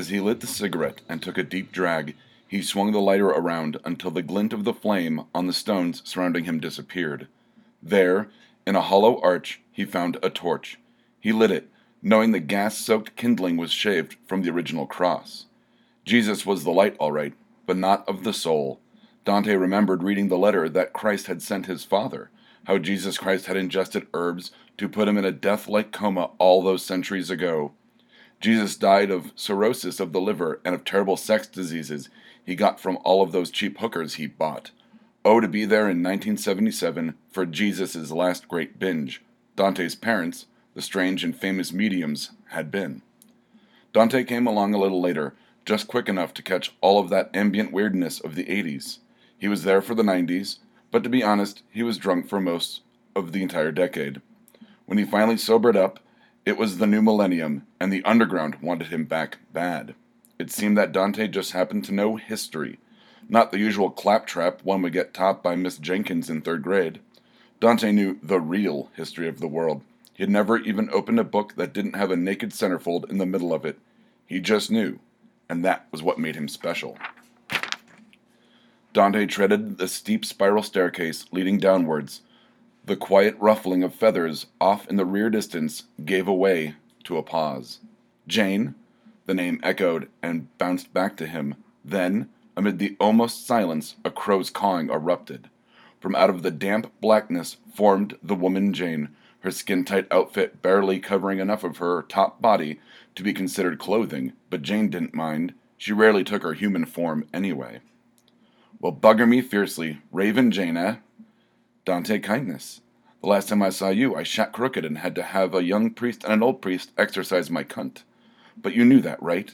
As he lit the cigarette and took a deep drag, he swung the lighter around until the glint of the flame on the stones surrounding him disappeared. There, in a hollow arch, he found a torch. He lit it, knowing the gas soaked kindling was shaved from the original cross. Jesus was the light, all right, but not of the soul. Dante remembered reading the letter that Christ had sent his father, how Jesus Christ had ingested herbs to put him in a death like coma all those centuries ago. Jesus died of cirrhosis of the liver and of terrible sex diseases he got from all of those cheap hookers he bought. Oh, to be there in 1977 for Jesus' last great binge. Dante's parents, the strange and famous mediums, had been. Dante came along a little later, just quick enough to catch all of that ambient weirdness of the 80s. He was there for the 90s, but to be honest, he was drunk for most of the entire decade. When he finally sobered up, it was the new millennium, and the underground wanted him back bad. It seemed that Dante just happened to know history, not the usual claptrap one would get taught by Miss Jenkins in third grade. Dante knew the real history of the world. He had never even opened a book that didn't have a naked centerfold in the middle of it. He just knew, and that was what made him special. Dante treaded the steep spiral staircase leading downwards. The quiet ruffling of feathers off in the rear distance gave way to a pause. Jane, the name echoed and bounced back to him. Then, amid the almost silence, a crow's cawing erupted. From out of the damp blackness formed the woman Jane, her skin tight outfit barely covering enough of her top body to be considered clothing, but Jane didn't mind. She rarely took her human form anyway. Well, bugger me fiercely. Raven Jane, eh? Dante Kindness. The last time I saw you, I shot crooked and had to have a young priest and an old priest exercise my cunt. But you knew that, right?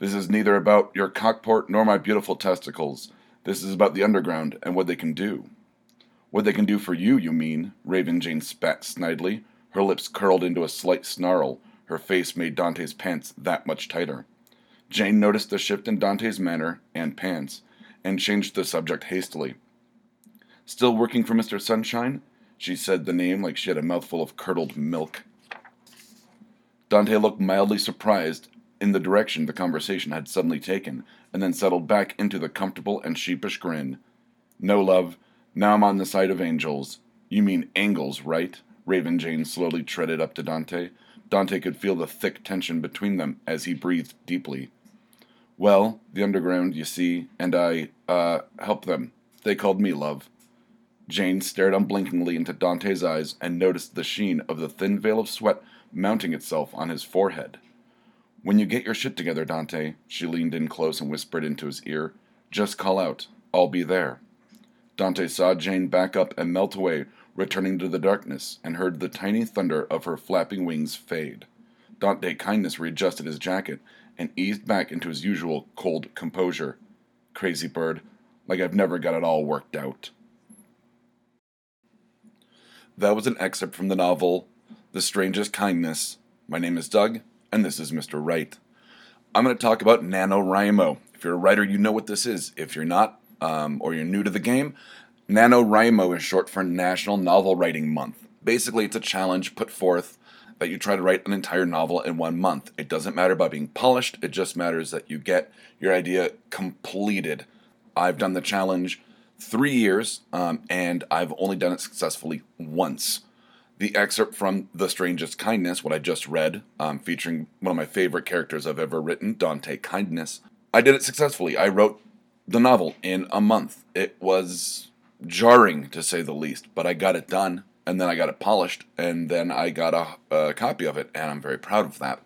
This is neither about your cockport nor my beautiful testicles. This is about the underground and what they can do. What they can do for you, you mean? Raven Jane spat snidely. Her lips curled into a slight snarl. Her face made Dante's pants that much tighter. Jane noticed the shift in Dante's manner and pants, and changed the subject hastily. Still working for Mr. Sunshine? She said the name like she had a mouthful of curdled milk. Dante looked mildly surprised in the direction the conversation had suddenly taken, and then settled back into the comfortable and sheepish grin. No, love. Now I'm on the side of angels. You mean angles, right? Raven Jane slowly treaded up to Dante. Dante could feel the thick tension between them as he breathed deeply. Well, the underground, you see, and I, uh, helped them. They called me love. Jane stared unblinkingly into Dante's eyes and noticed the sheen of the thin veil of sweat mounting itself on his forehead. When you get your shit together, Dante, she leaned in close and whispered into his ear, just call out. I'll be there. Dante saw Jane back up and melt away, returning to the darkness, and heard the tiny thunder of her flapping wings fade. Dante Kindness readjusted his jacket and eased back into his usual cold composure. Crazy bird, like I've never got it all worked out. That was an excerpt from the novel the Strangest Kindness. My name is Doug, and this is Mr. Wright. I'm going to talk about NaNoWriMo. If you're a writer, you know what this is. If you're not, um, or you're new to the game, NaNoWriMo is short for National Novel Writing Month. Basically, it's a challenge put forth that you try to write an entire novel in one month. It doesn't matter about being polished, it just matters that you get your idea completed. I've done the challenge three years, um, and I've only done it successfully once the excerpt from The Strangest Kindness, what I just read, um, featuring one of my favorite characters I've ever written, Dante Kindness. I did it successfully. I wrote the novel in a month. It was jarring, to say the least, but I got it done, and then I got it polished, and then I got a, a copy of it, and I'm very proud of that.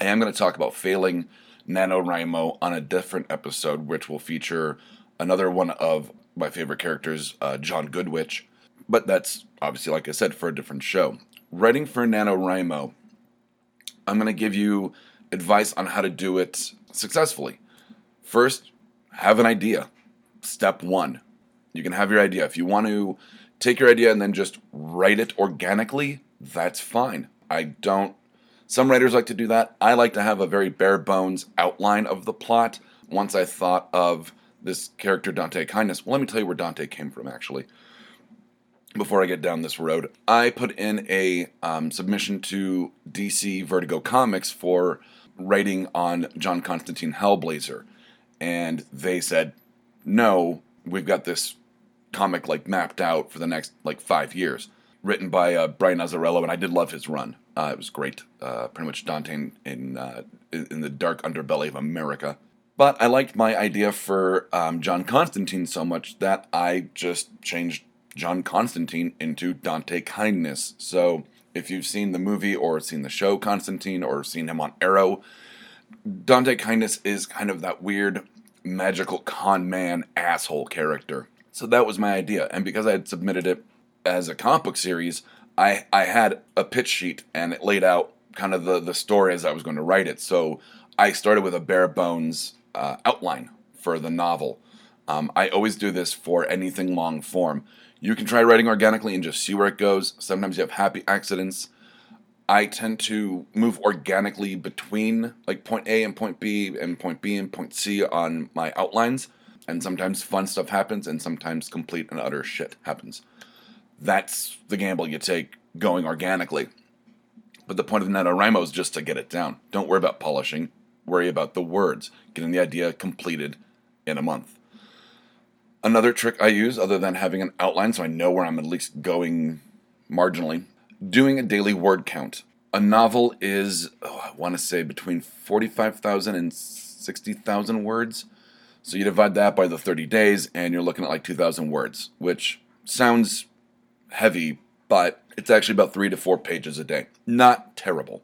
I am going to talk about failing NaNoWriMo on a different episode, which will feature another one of my favorite characters, uh, John Goodwitch but that's obviously, like I said, for a different show. Writing for NaNoWriMo, I'm going to give you advice on how to do it successfully. First, have an idea. Step one. You can have your idea. If you want to take your idea and then just write it organically, that's fine. I don't. Some writers like to do that. I like to have a very bare bones outline of the plot. Once I thought of this character, Dante Kindness, well, let me tell you where Dante came from, actually before I get down this road, I put in a um, submission to DC Vertigo Comics for writing on John Constantine Hellblazer, and they said, "No, we've got this comic like mapped out for the next like five years." Written by uh, Brian Azzarello, and I did love his run. Uh, it was great. Uh, pretty much Dante in in, uh, in the dark underbelly of America. But I liked my idea for um, John Constantine so much that I just changed John Constantine into Dante Kindness. So if you've seen the movie or seen the show Constantine or seen him on Arrow, Dante Kindness is kind of that weird magical con man asshole character. So that was my idea. And because I had submitted it as a comic book series, I, I had a pitch sheet and it laid out kind of the, the story as I was going to write it. So I started with a bare bones uh, outline for the novel. Um, I always do this for anything long form. You can try writing organically and just see where it goes. Sometimes you have happy accidents. I tend to move organically between like point A and point B and point B and point C on my outlines. And sometimes fun stuff happens and sometimes complete and utter shit happens. That's the gamble you take going organically. But the point of NaNoWriMo is just to get it down. Don't worry about polishing, worry about the words, getting the idea completed in a month. Another trick I use, other than having an outline so I know where I'm at least going marginally, doing a daily word count. A novel is, oh, I want to say, between 45,000 and 60,000 words. So you divide that by the 30 days, and you're looking at like 2,000 words, which sounds heavy, but it's actually about three to four pages a day. Not terrible.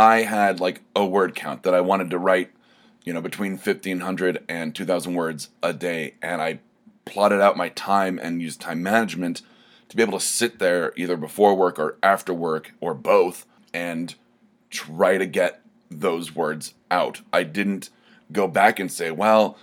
I had like a word count that I wanted to write, you know, between 1,500 and 2,000 words a day, and I plotted out my time and used time management to be able to sit there either before work or after work or both and try to get those words out. I didn't go back and say, well,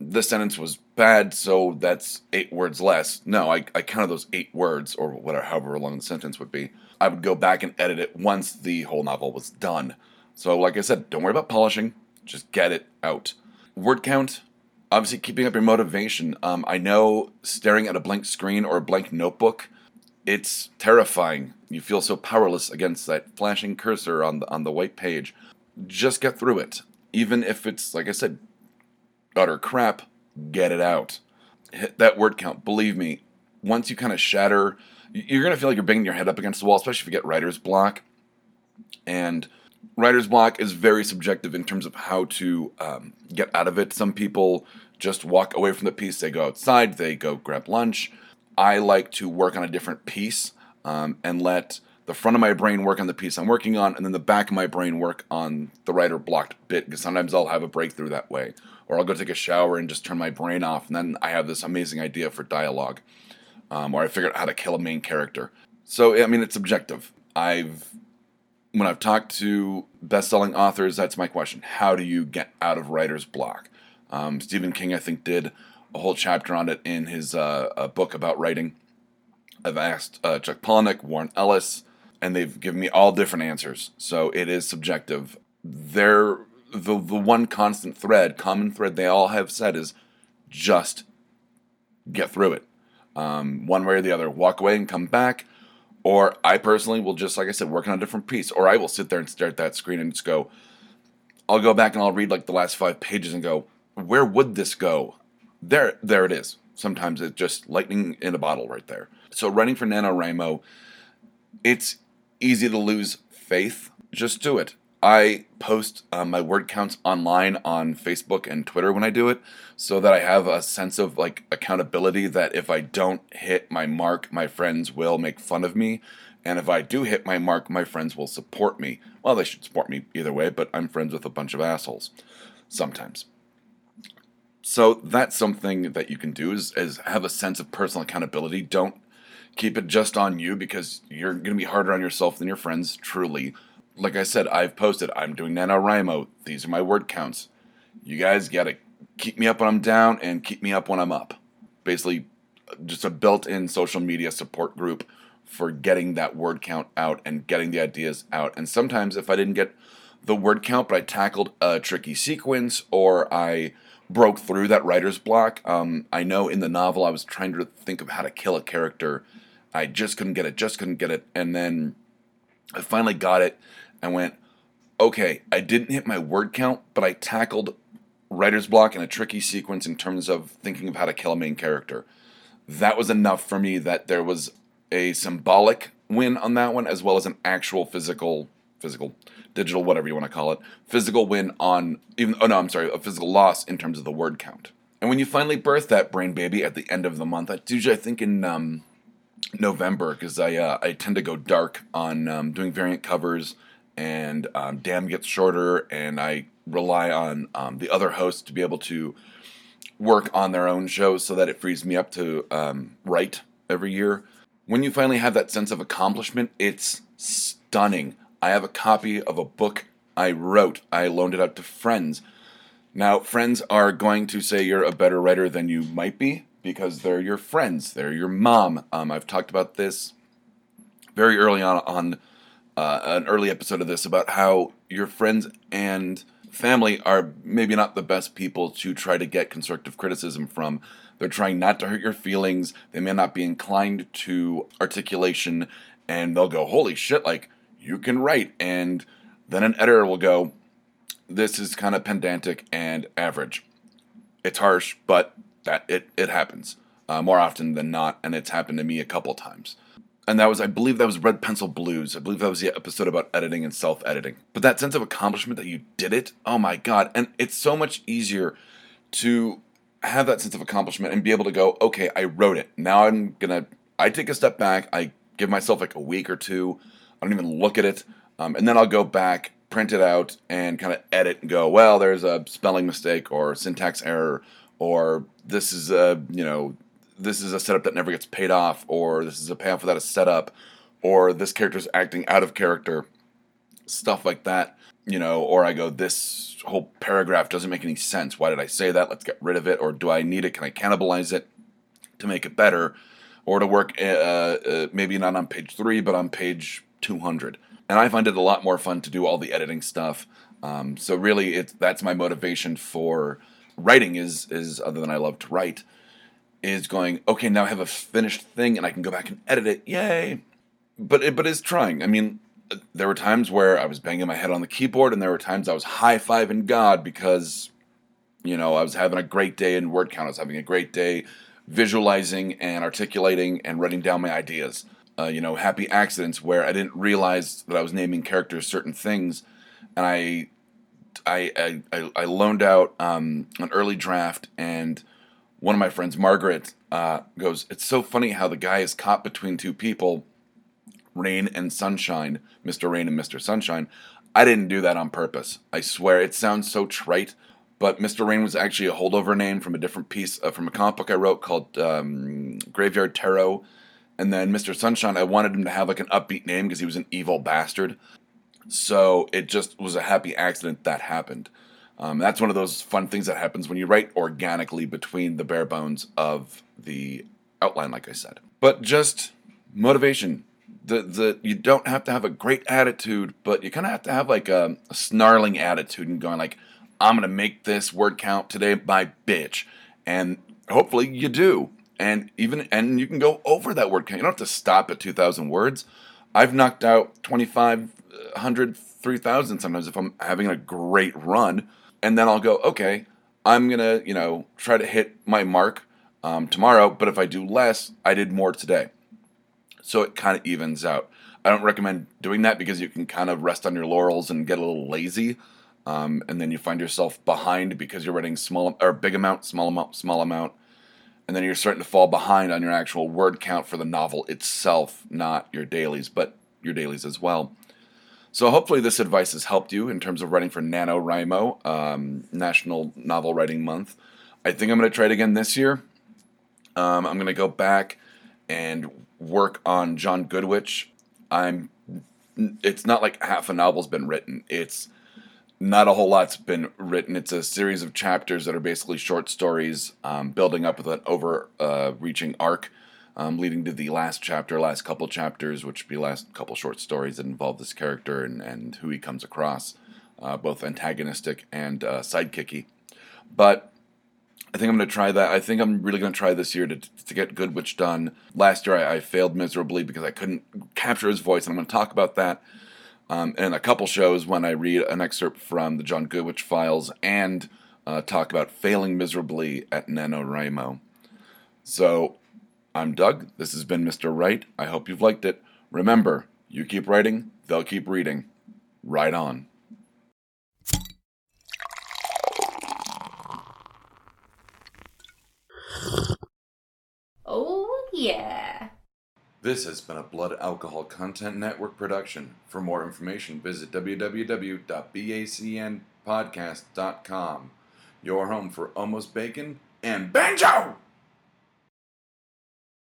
this sentence was bad, so that's eight words less. No, I, I counted those eight words, or whatever, however long the sentence would be. I would go back and edit it once the whole novel was done. So, like I said, don't worry about polishing, just get it out. Word count, obviously keeping up your motivation. Um, I know staring at a blank screen or a blank notebook, it's terrifying. You feel so powerless against that flashing cursor on the on the white page. Just get through it. Even if it's like I said, utter crap, get it out. Hit that word count. Believe me, once you kind of shatter, you're gonna feel like you're banging your head up against the wall, especially if you get writer's block. And writer's block is very subjective in terms of how to um, get out of it. Some people just walk away from the piece. They go outside, they go grab lunch. I like to work on a different piece um, and let the front of my brain work on the piece I'm working on, and then the back of my brain work on the writer blocked bit. Because sometimes I'll have a breakthrough that way, or I'll go take a shower and just turn my brain off, and then I have this amazing idea for dialogue, um, or I figured out how to kill a main character. So I mean, it's subjective. I've when I've talked to best-selling authors, that's my question: How do you get out of writer's block? Um, Stephen King, I think, did a whole chapter on it in his uh, book about writing. I've asked uh, Chuck Palahniuk, Warren Ellis, and they've given me all different answers. So it is subjective. They're the the one constant thread, common thread they all have said is just get through it. Um, one way or the other, walk away and come back. Or I personally will just, like I said, work on a different piece. Or I will sit there and stare at that screen and just go, I'll go back and I'll read like the last five pages and go, where would this go? There, there it is. Sometimes it's just lightning in a bottle right there. So running for NaNoWriMo, it's easy to lose faith. Just do it. I post uh, my word counts online on Facebook and Twitter when I do it, so that I have a sense of like accountability. That if I don't hit my mark, my friends will make fun of me, and if I do hit my mark, my friends will support me. Well, they should support me either way, but I'm friends with a bunch of assholes sometimes. So that's something that you can do is, is have a sense of personal accountability. Don't keep it just on you because you're going to be harder on yourself than your friends, truly. Like I said, I've posted, I'm doing NaNoWriMo. These are my word counts. You guys got to keep me up when I'm down and keep me up when I'm up. Basically, just a built in social media support group for getting that word count out and getting the ideas out. And sometimes, if I didn't get the word count, but I tackled a tricky sequence or I broke through that writer's block. Um, I know in the novel I was trying to think of how to kill a character. I just couldn't get it, just couldn't get it. And then I finally got it and went, okay, I didn't hit my word count, but I tackled writer's block in a tricky sequence in terms of thinking of how to kill a main character. That was enough for me that there was a symbolic win on that one as well as an actual physical physical digital whatever you want to call it physical win on even oh no i'm sorry a physical loss in terms of the word count and when you finally birth that brain baby at the end of the month that's usually i think in um, november because i uh, i tend to go dark on um, doing variant covers and um, dam gets shorter and i rely on um, the other hosts to be able to work on their own shows so that it frees me up to um, write every year when you finally have that sense of accomplishment, it's stunning. I have a copy of a book I wrote. I loaned it out to friends. Now, friends are going to say you're a better writer than you might be because they're your friends. They're your mom. Um, I've talked about this very early on on uh, an early episode of this about how your friends and family are maybe not the best people to try to get constructive criticism from. They're trying not to hurt your feelings. They may not be inclined to articulation, and they'll go, Holy shit, like, you can write. And then an editor will go, This is kind of pedantic and average. It's harsh, but that it, it happens uh, more often than not, and it's happened to me a couple times. And that was, I believe, that was Red Pencil Blues. I believe that was the episode about editing and self editing. But that sense of accomplishment that you did it, oh my God. And it's so much easier to have that sense of accomplishment and be able to go, okay, I wrote it. Now I'm gonna, I take a step back. I give myself like a week or two. I don't even look at it, um, and then I'll go back, print it out, and kind of edit and go, well, there's a spelling mistake or syntax error, or this is a, you know, this is a setup that never gets paid off, or this is a payoff without a setup, or this character's acting out of character, stuff like that, you know, or I go, this whole paragraph doesn't make any sense. Why did I say that? Let's get rid of it. Or do I need it? Can I cannibalize it to make it better? Or to work uh, uh, maybe not on page three, but on page 200. And I find it a lot more fun to do all the editing stuff. Um, so really, it's that's my motivation for writing is is other than I love to write is going okay now I have a finished thing and I can go back and edit it yay but it, but it's trying I mean there were times where I was banging my head on the keyboard, and there were times I was high fiving God because, you know, I was having a great day in word count. I was having a great day visualizing and articulating and writing down my ideas. Uh, you know, happy accidents where I didn't realize that I was naming characters certain things, and I, I, I, I loaned out um, an early draft, and one of my friends, Margaret, uh, goes, "It's so funny how the guy is caught between two people." Rain and Sunshine, Mr. Rain and Mr. Sunshine. I didn't do that on purpose. I swear it sounds so trite, but Mr. Rain was actually a holdover name from a different piece uh, from a comic book I wrote called um, Graveyard Tarot. And then Mr. Sunshine, I wanted him to have like an upbeat name because he was an evil bastard. So it just was a happy accident that happened. Um, that's one of those fun things that happens when you write organically between the bare bones of the outline, like I said. But just motivation, the the you don't have to have a great attitude, but you kind of have to have like a, a, snarling attitude and going like, I'm gonna make this word count today by bitch, and hopefully you do, and even and you can go over that word count. You don't have to stop at 2,000 words. I've knocked out 2,500, 3,000 sometimes if I'm having a great run, and then I'll go okay. I'm gonna you know try to hit my mark um, tomorrow, but if I do less, I did more today so it kind of evens out. I don't recommend doing that because you can kind of rest on your laurels and get a little lazy, um, and then you find yourself behind because you're writing small or big amount, small amount, small amount, and then you're starting to fall behind on your actual word count for the novel itself, not your dailies, but your dailies as well. So hopefully this advice has helped you in terms of writing for NaNoWriMo, um, National Novel Writing Month. I think I'm going to try it again this year. Um, I'm going to go back and work on John Goodwitch, I'm. It's not like half a novel's been written. It's not a whole lot's been written. It's a series of chapters that are basically short stories, um, building up with an overreaching uh, arc, um, leading to the last chapter, last couple chapters, which would be last couple short stories that involve this character and, and who he comes across, uh, both antagonistic and uh, sidekicky. But I think I'm going to try that. I think I'm really going to try this year to, to get Goodwitch done. Last year I, I, failed miserably because I couldn't capture his voice, and I'm going to talk about that. um, and a couple shows when I read an excerpt from the John Goodwitch files and uh, talk about failing miserably at NaNoWriMo. So I'm Doug. This has been Mr. Wright. I hope you've liked it. Remember, you keep writing, they'll keep reading. Right on. Oh, yeah. This has been a Blood Alcohol Content Network production. For more information, visit www.bacnpodcast.com. Your home for almost bacon and banjo!